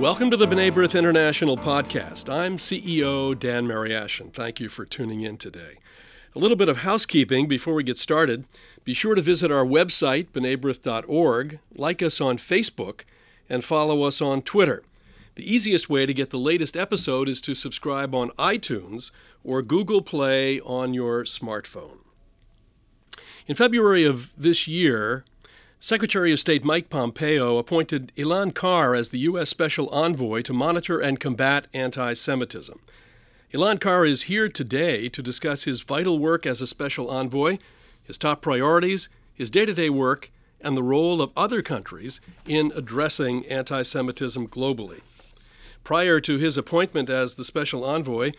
Welcome to the B'nai B'rith International podcast. I'm CEO Dan Mariaschin. Thank you for tuning in today. A little bit of housekeeping before we get started. Be sure to visit our website, b'naibrith.org, like us on Facebook, and follow us on Twitter. The easiest way to get the latest episode is to subscribe on iTunes or Google Play on your smartphone. In February of this year, Secretary of State Mike Pompeo appointed Elan Carr as the U.S. Special Envoy to monitor and combat anti Semitism. Elan Carr is here today to discuss his vital work as a special envoy, his top priorities, his day to day work, and the role of other countries in addressing anti Semitism globally. Prior to his appointment as the special envoy,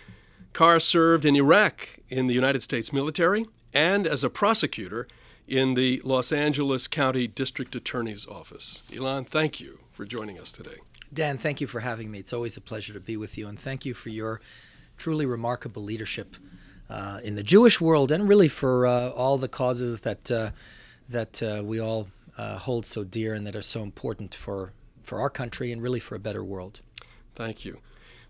Carr served in Iraq in the United States military and as a prosecutor in the Los Angeles County District Attorney's Office. Elan, thank you for joining us today. Dan, thank you for having me. It's always a pleasure to be with you, and thank you for your truly remarkable leadership uh, in the Jewish world and really for uh, all the causes that uh, that uh, we all uh, hold so dear and that are so important for for our country and really for a better world. Thank you.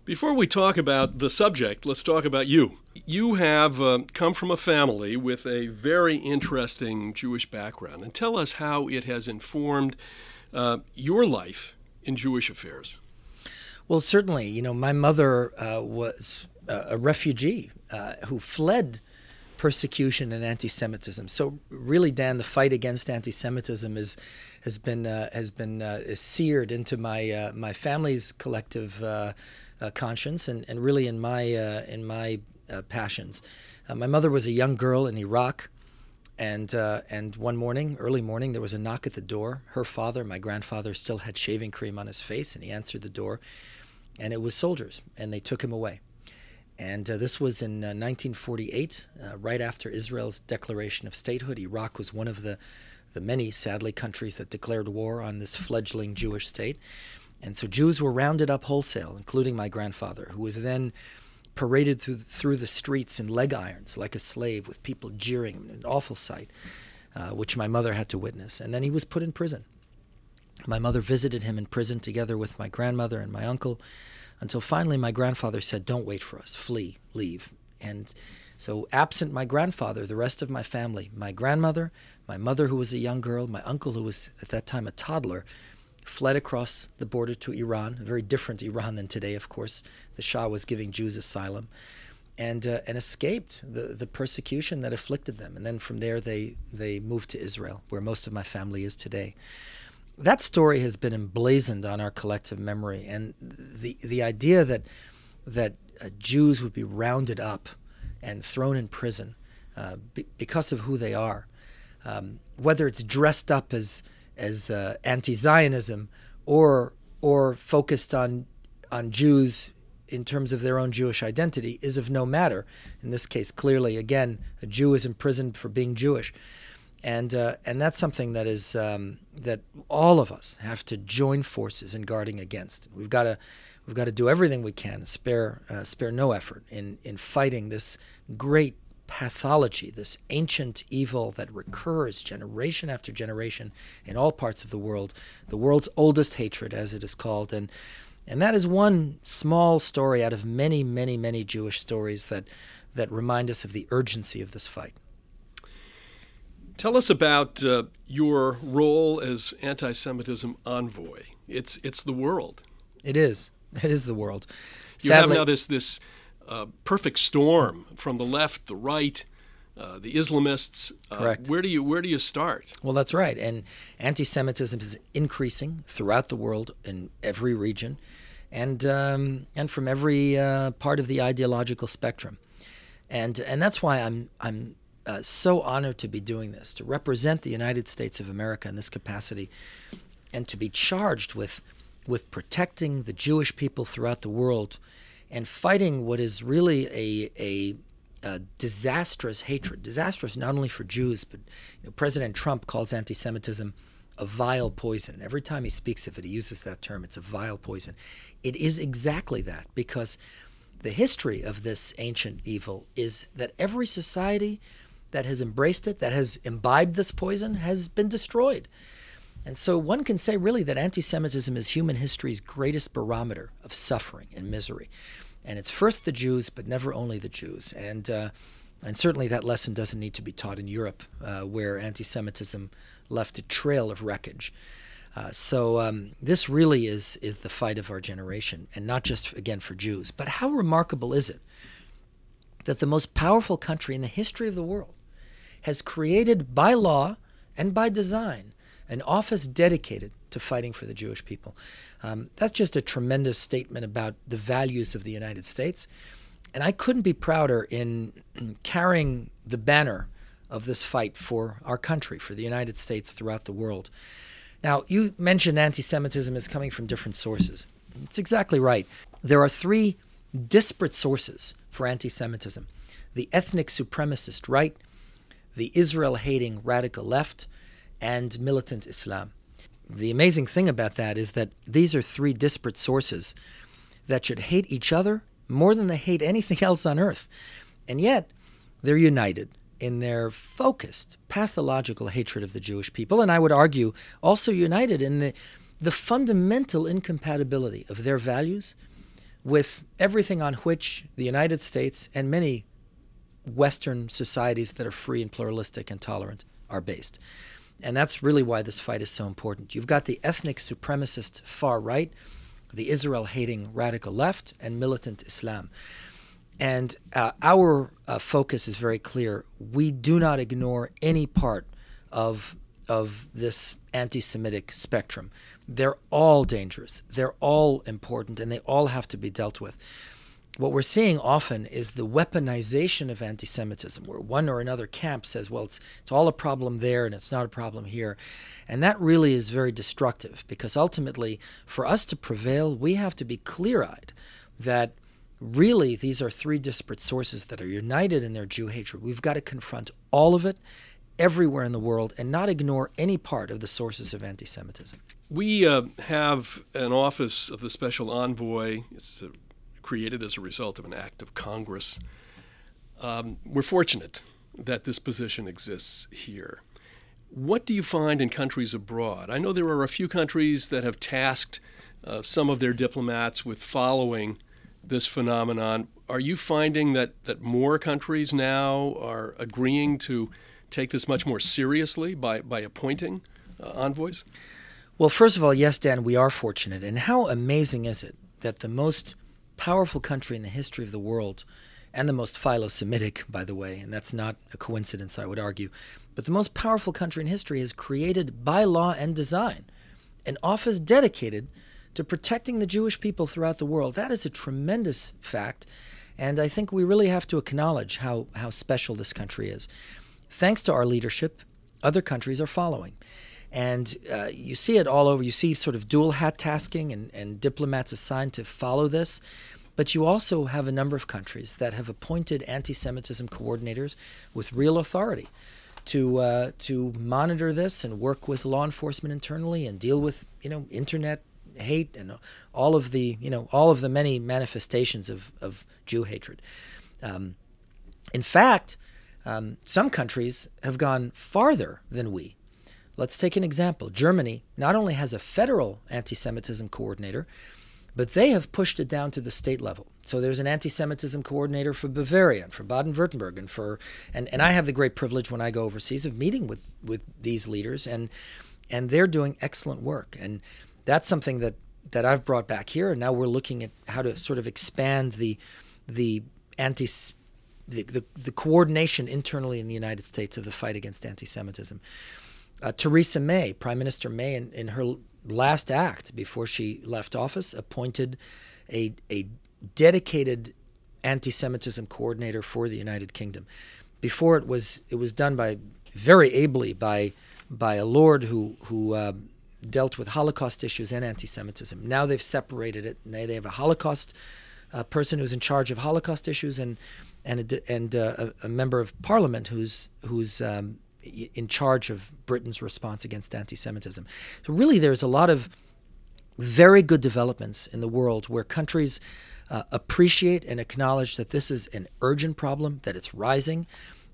Before we talk about the subject, let's talk about you. You have uh, come from a family with a very interesting Jewish background, and tell us how it has informed uh, your life in Jewish affairs. Well, certainly, you know, my mother uh, was a refugee uh, who fled persecution and anti-Semitism. So, really, Dan, the fight against anti-Semitism is has been uh, has been uh, seared into my my family's collective uh, conscience and, and really in my uh, in my uh, passions. Uh, my mother was a young girl in Iraq, and uh, and one morning, early morning, there was a knock at the door. Her father, my grandfather, still had shaving cream on his face, and he answered the door, and it was soldiers, and they took him away. And uh, this was in 1948, right after Israel's declaration of statehood. Iraq was one of the the many, sadly, countries that declared war on this fledgling Jewish state. And so Jews were rounded up wholesale, including my grandfather, who was then paraded through, through the streets in leg irons like a slave with people jeering, an awful sight, uh, which my mother had to witness. And then he was put in prison. My mother visited him in prison together with my grandmother and my uncle until finally my grandfather said, Don't wait for us, flee, leave. And so, absent my grandfather, the rest of my family, my grandmother, my mother, who was a young girl, my uncle, who was at that time a toddler, fled across the border to Iran, a very different Iran than today, of course. The Shah was giving Jews asylum. And, uh, and escaped the, the persecution that afflicted them. And then from there, they, they moved to Israel, where most of my family is today. That story has been emblazoned on our collective memory. And the, the idea that, that uh, Jews would be rounded up and thrown in prison uh, be, because of who they are, um, whether it's dressed up as as uh, anti-Zionism or or focused on on Jews in terms of their own Jewish identity is of no matter. In this case, clearly, again, a Jew is imprisoned for being Jewish, and uh, and that's something that is um, that all of us have to join forces in guarding against. We've got to we've got to do everything we can, spare uh, spare no effort in in fighting this great pathology, this ancient evil that recurs generation after generation in all parts of the world, the world's oldest hatred, as it is called. And, and that is one small story out of many, many, many Jewish stories that, that remind us of the urgency of this fight. Tell us about uh, your role as anti Semitism envoy. It's, it's the world. It is. It is the world. You Sadly, have now this, this uh, perfect storm from the left, the right, uh, the Islamists. Uh, Correct. Where do you where do you start? Well, that's right. And anti-Semitism is increasing throughout the world in every region, and um, and from every uh, part of the ideological spectrum, and and that's why I'm I'm uh, so honored to be doing this to represent the United States of America in this capacity, and to be charged with with protecting the Jewish people throughout the world and fighting what is really a, a, disastrous hatred, disastrous not only for Jews, but you know, President Trump calls anti Semitism a vile poison. Every time he speaks of it, he uses that term. It's a vile poison. It is exactly that because the history of this ancient evil is that every society that has embraced it, that has imbibed this poison, has been destroyed. And so one can say really that anti Semitism is human history's greatest barometer of suffering and misery. And it's first the Jews, but never only the Jews. And, uh, and certainly that lesson doesn't need to be taught in Europe, uh, where anti Semitism left a trail of wreckage. Uh, so um, this really is is the fight of our generation, and not just again for Jews. But how remarkable is it that the most powerful country in the history of the world has created by law and by design an office dedicated to fighting for the Jewish people? Um, that's just a tremendous statement about the values of the United States, and I couldn't be prouder in carrying the banner of this fight for our country, for the United States throughout the world. Now, you mentioned anti Semitism is coming from different sources. It's exactly right. There are three disparate sources for anti Semitism the ethnic supremacist right, the Israel hating radical left, and militant Islam. The amazing thing about that is that these are three disparate sources that should hate each other more than they hate anything else on earth. And yet, they're united in their focused, pathological hatred of the Jewish people, and I would argue also united in the, the fundamental incompatibility of their values with everything on which the United States and many Western societies that are free and pluralistic and tolerant are based. And that's really why this fight is so important. You've got the ethnic supremacist far right, the Israel hating radical left, and militant Islam. And uh, our uh, focus is very clear. We do not ignore any part of of this anti-Semitic spectrum. They're all dangerous. They're all important, and they all have to be dealt with. What we're seeing often is the weaponization of anti-Semitism, where one or another camp says, "Well, it's it's all a problem there, and it's not a problem here," and that really is very destructive because ultimately, for us to prevail, we have to be clear-eyed that really these are three disparate sources that are united in their Jew hatred. We've got to confront all of it everywhere in the world and not ignore any part of the sources of anti Semitism. We uh, have an office of the special envoy. It's uh, created as a result of an act of Congress. Um, we're fortunate that this position exists here. What do you find in countries abroad? I know there are a few countries that have tasked uh, some of their diplomats with following this phenomenon. Are you finding that, that more countries now are agreeing to take this much more seriously by, by appointing uh, envoys? Well, first of all, yes, Dan, we are fortunate. And how amazing is it that the most powerful country in the history of the world, and the most philo Semitic, by the way, and that's not a coincidence, I would argue, but the most powerful country in history has created by law and design an office dedicated to protecting the Jewish people throughout the world. That is a tremendous fact. And I think we really have to acknowledge how, how special this country is. Thanks to our leadership, other countries are following. And uh, you see it all over. You see sort of dual hat tasking and, and diplomats assigned to follow this. But you also have a number of countries that have appointed anti Semitism coordinators with real authority to uh, to monitor this and work with law enforcement internally and deal with you know internet hate and all of the you know all of the many manifestations of, of Jew hatred. Um, in fact, um, some countries have gone farther than we. Let's take an example. Germany not only has a federal anti-Semitism coordinator, but they have pushed it down to the state level. So there's an anti-Semitism coordinator for Bavaria and for Baden-Württemberg and for and, and I have the great privilege when I go overseas of meeting with with these leaders and and they're doing excellent work. And that's something that that I've brought back here, and now we're looking at how to sort of expand the the anti the, the, the coordination internally in the United States of the fight against anti-Semitism. Uh, Theresa May, Prime Minister May, in, in her last act before she left office, appointed a a dedicated anti-Semitism coordinator for the United Kingdom. Before it was it was done by very ably by by a lord who who uh, dealt with Holocaust issues and anti-Semitism. Now they've separated it. Now they have a Holocaust uh, person who's in charge of Holocaust issues and and a, and uh, a, a, member of Parliament who's who's um, in charge of Britain's response against anti-Semitism. So really, there's a lot of very good developments in the world where countries uh, appreciate and acknowledge that this is an urgent problem, that it's rising,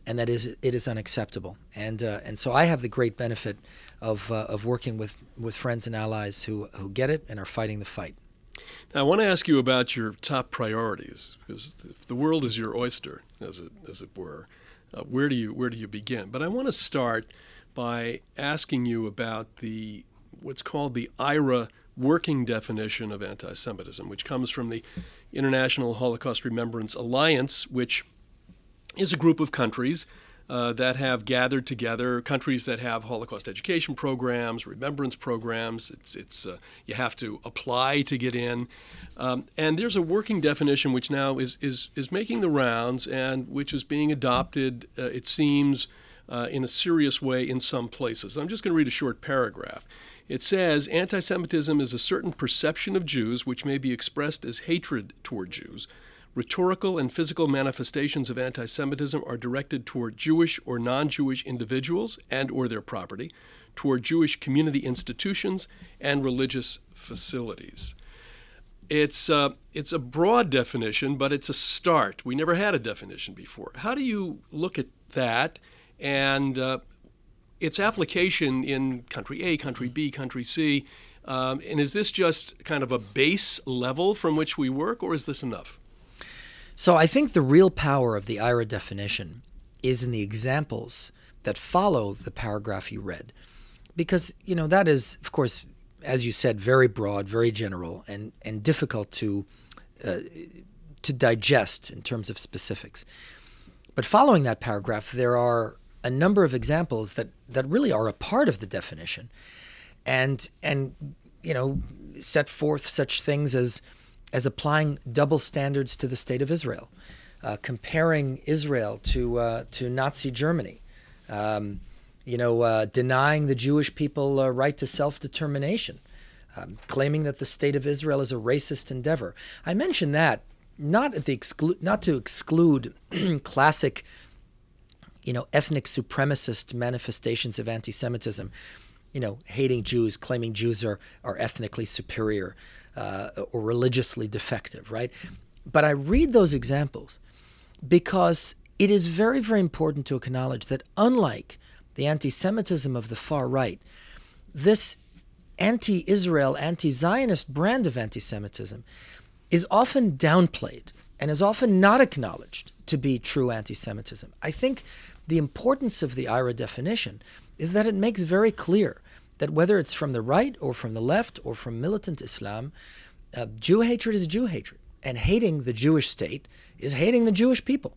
and that is it is unacceptable. And uh, and so I have the great benefit of uh, of working with with friends and allies who who get it and are fighting the fight. Now, I want to ask you about your top priorities because the world is your oyster, as it as it were, uh, where do you where do you begin? But I want to start by asking you about the what's called the IHRA working definition of anti-Semitism, which comes from the International Holocaust Remembrance Alliance, which is a group of countries uh, that have gathered together, countries that have Holocaust education programs, remembrance programs. It's, it's, uh, you have to apply to get in. Um, and there's a working definition which now is, is, is making the rounds and which is being adopted, uh, it seems, uh, in a serious way in some places. I'm just going to read a short paragraph. It says anti Semitism is a certain perception of Jews which may be expressed as hatred toward Jews Rhetorical and physical manifestations of anti-Semitism are directed toward Jewish or non-Jewish individuals and or their property, toward Jewish community institutions and religious facilities. It's uh, it's a broad definition, but it's a start. We never had a definition before. How do you look at that and uh, its application in country A, country B, country C? Um, and is this just kind of a base level from which we work, or is this enough? So I think the real power of the IHRA definition is in the examples that follow the paragraph you read. Because, you know, that is, of course, as you said, very broad, very general, and, and difficult to, uh, to digest in terms of specifics. But following that paragraph, there are a number of examples that, that really are a part of the definition and, and, you know, set forth such things as as applying double standards to the state of Israel, uh, comparing Israel to uh, to Nazi Germany, um, you know, uh, denying the Jewish people right to self determination, um, claiming that the state of Israel is a racist endeavor. I mention that not at the exclu- not to exclude classic, you know, ethnic supremacist manifestations of anti-Semitism you know, hating Jews, claiming Jews are, are ethnically superior uh, or religiously defective, right? But I read those examples because it is very, very important to acknowledge that unlike the anti Semitism of the far right, this anti Israel, anti Zionist brand of anti Semitism is often downplayed and is often not acknowledged to be true anti Semitism. I think the importance of the IHRA definition is that it makes very clear that whether it's from the right or from the left or from militant Islam, uh, Jew hatred is Jew hatred, and hating the Jewish state is hating the Jewish people.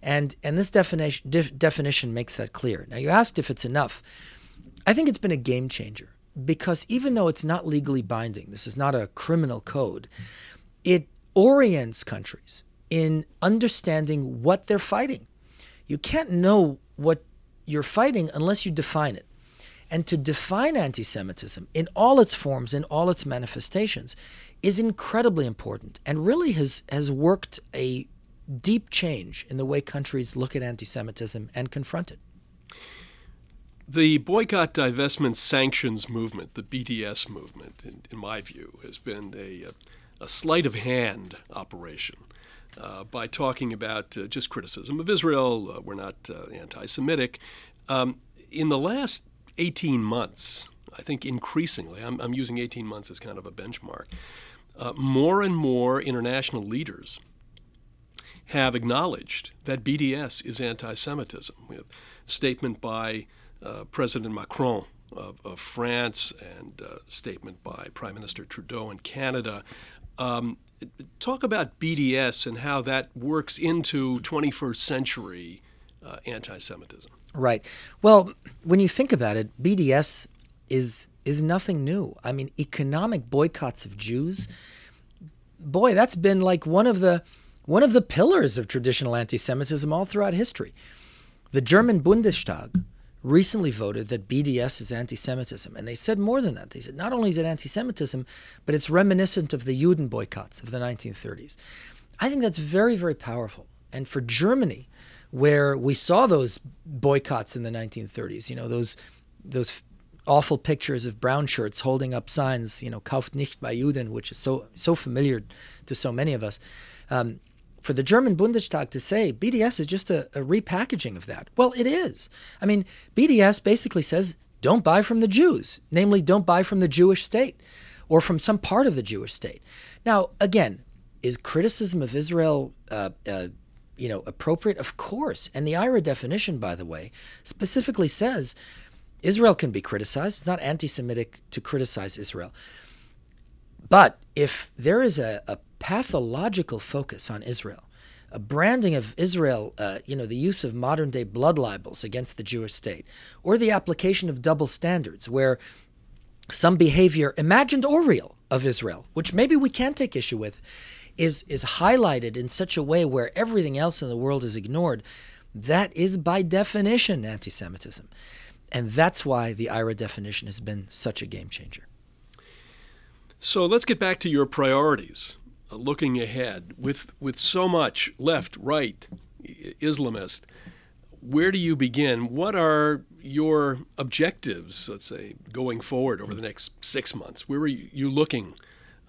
And, and this definition, def, definition makes that clear. Now, you asked if it's enough. I think it's been a game changer because even though it's not legally binding, this is not a criminal code, it orients countries in understanding what they're fighting. You can't know what you're fighting unless you define it. And to define anti Semitism in all its forms, in all its manifestations, is incredibly important and really has, has worked a deep change in the way countries look at anti Semitism and confront it. The boycott, divestment, sanctions movement, the BDS movement, in, in my view, has been a, a, sleight of hand operation. Uh, by talking about uh, just criticism of Israel, uh, we're not uh, anti Semitic. Um, in the last 18 months, I think increasingly, I'm, I'm using 18 months as kind of a benchmark, uh, more and more international leaders have acknowledged that BDS is anti Semitism. We have a statement by uh, President Macron of, of, France and a statement by Prime Minister Trudeau in Canada. Um, talk about BDS and how that works into 21st century uh, anti Semitism. Right. Well, when you think about it, BDS is is nothing new. I mean, economic boycotts of Jews, boy, that's been like one of the one of the pillars of traditional anti-Semitism all throughout history. The German Bundestag recently voted that BDS is anti-Semitism, and they said more than that. They said not only is it anti-Semitism, but it's reminiscent of the Juden boycotts of the 1930s. I think that's very, very powerful. And for Germany, where we saw those boycotts in the 1930s. You know, those those awful pictures of brown shirts holding up signs, you know, kauft nicht bei Juden, which is so so familiar to so many of us. Um, for the German Bundestag to say BDS is just a, a, repackaging of that. Well, it is. I mean, BDS basically says don't buy from the Jews, namely, don't buy from the Jewish state or from some part of the Jewish state. Now, again, is criticism of Israel, uh, uh, you know, appropriate? Of course. And the IHRA definition, by the way, specifically says Israel can be criticized. It's not anti-Semitic to criticize Israel. But if there is a, a pathological focus on Israel, a branding of Israel, uh, you know, the use of modern day blood libels against the Jewish state, or the application of double standards, where some behavior, imagined or real, of Israel, which maybe we can take issue with, is, is highlighted in such a way where everything else in the world is ignored, that is by definition anti Semitism. And that's why the IHRA definition has been such a game changer. So let's get back to your priorities. Uh, looking ahead, with, with so much left, right, Islamist, where do you begin? What are your objectives, let's say, going forward over the next six months? Where are you looking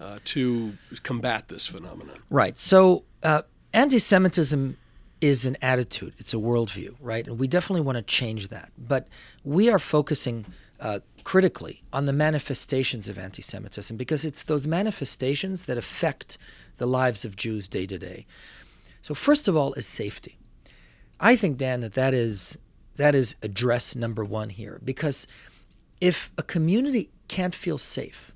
uh, to combat this phenomenon? Right. So, uh, anti Semitism is an attitude, it's a worldview, right? And we definitely want to change that. But we are focusing uh, critically on the manifestations of anti Semitism because it's those manifestations that affect the lives of Jews day to day. So, first of all, is safety. I think, Dan, that that is that is address number one here because if a community can't feel safe,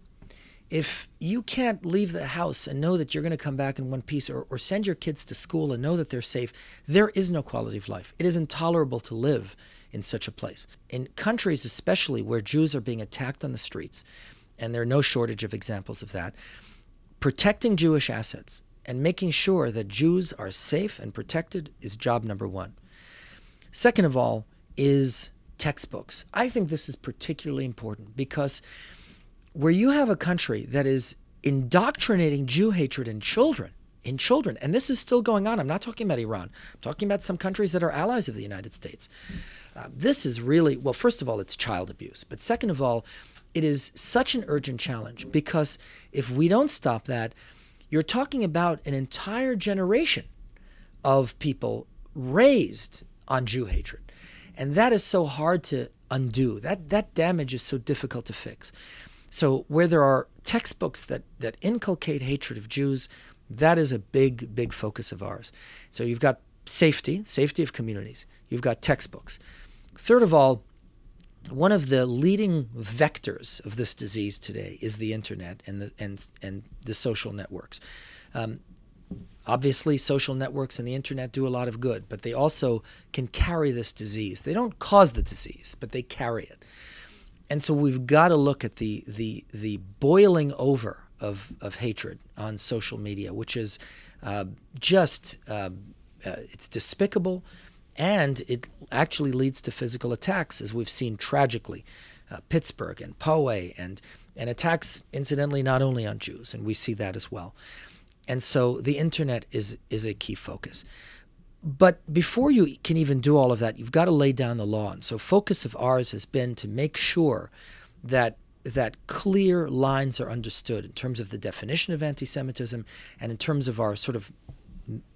if you can't leave the house and know that you're going to come back in one piece or, or send your kids to school and know that they're safe, there is no quality of life. It is intolerable to live in such a place. In countries, especially where Jews are being attacked on the streets, and there are no shortage of examples of that, protecting Jewish assets and making sure that Jews are safe and protected is job number one. Second of all, is textbooks. I think this is particularly important because where you have a country that is indoctrinating Jew hatred in children, in children, and this is still going on. I'm not talking about Iran. I'm talking about some countries that are allies of the United States. Uh, this is really, well, first of all, it's child abuse. But second of all, it is such an urgent challenge because if we don't stop that, you're talking about an entire generation of people raised on Jew hatred. And that is so hard to undo. That that damage is so difficult to fix. So where there are textbooks that that inculcate hatred of Jews, that is a big big focus of ours. So you've got safety, safety of communities. You've got textbooks. Third of all, one of the leading vectors of this disease today is the internet and the and and the social networks. Um, Obviously, social networks and the internet do a lot of good, but they also can carry this disease. They don't cause the disease, but they carry it. And so we've got to look at the the the boiling over of of hatred on social media, which is uh, just uh, uh, it's despicable, and it actually leads to physical attacks, as we've seen tragically, uh, Pittsburgh and Poway, and and attacks, incidentally, not only on Jews, and we see that as well. And so the internet is is a key focus. But before you can even do all of that, you've got to lay down the law. And so focus of ours has been to make sure that that clear lines are understood in terms of the definition of anti-Semitism and in terms of our sort of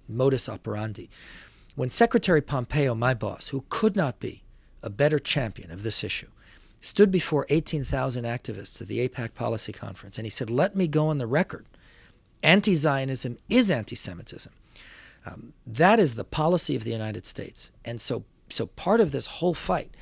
modus operandi. When Secretary Pompeo, my boss, who could not be a better champion of this issue, stood before 18,000 activists at the AIPAC Policy Conference and he said, Let me go on the record Anti Zionism is anti Semitism. Um, that is the policy of the United States. And so, so part of this whole fight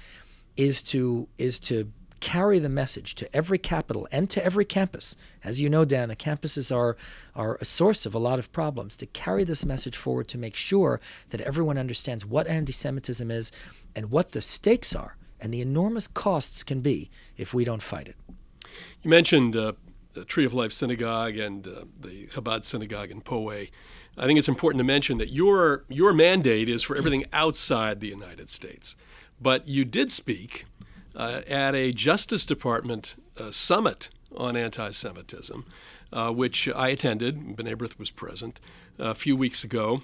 is to, is to carry the message to every capital and to every campus. As you know, Dan, the campuses are, are a source of a lot of problems. To carry this message forward to make sure that everyone understands what anti Semitism is and what the stakes are and the enormous costs can be if we don't fight it. You mentioned uh, the Tree of Life Synagogue and uh, the Chabad Synagogue in Poway. I think it's important to mention that your your mandate is for everything outside the United States, but you did speak uh, at a Justice Department uh, summit on anti-Semitism, uh, which I attended. B'nai B'rith was present a few weeks ago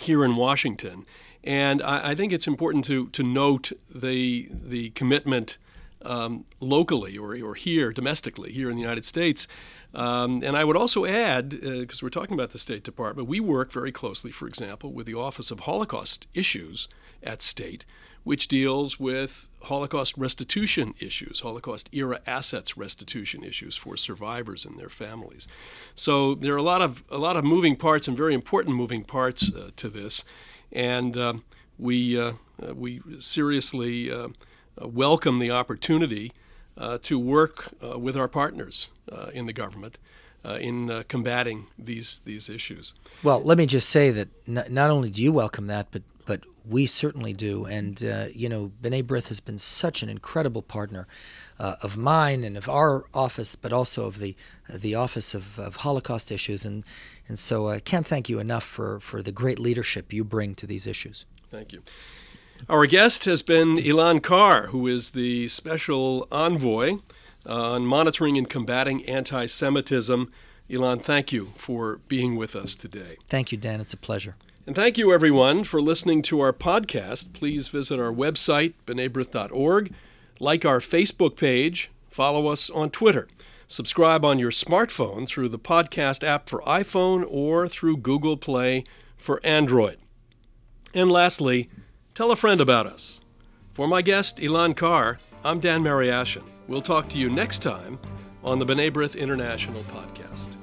here in Washington, and I, I think it's important to to note the the commitment um, locally or, or here domestically, here in the United States. Um, and I would also add, because uh, we're talking about the State Department, we work very closely, for example, with the Office of Holocaust Issues at State, which deals with Holocaust restitution issues, Holocaust era assets restitution issues for survivors and their families. So there are a lot of a lot of moving parts and very important moving parts uh, to this, and uh, we uh, uh we seriously uh, welcome the opportunity uh, to work uh, with our partners uh, in the government in combating these these issues. Well, let me just say that n- not only do you welcome that, but but we certainly do. And, uh, you know, B'nai B'rith has been such an incredible partner uh, of mine and of our office, but also of the the Office of, of Holocaust Issues. And, and so I can't thank you enough for, for the great leadership you bring to these issues. Thank you. Our guest has been Elan Carr, who is the special envoy on monitoring and combating anti Semitism. Elan, thank you for being with us today. Thank you, Dan. It's a pleasure. And thank you, everyone, for listening to our podcast. Please visit our website, b'naibrith.org, like our Facebook page, follow us on Twitter, subscribe on your smartphone through the podcast app for iPhone or through Google Play for Android. And lastly, Tell a friend about us. For my guest, Elan Carr, I'm Dan Mariaschin. We'll talk to you next time on the B'nai B'rith International Podcast.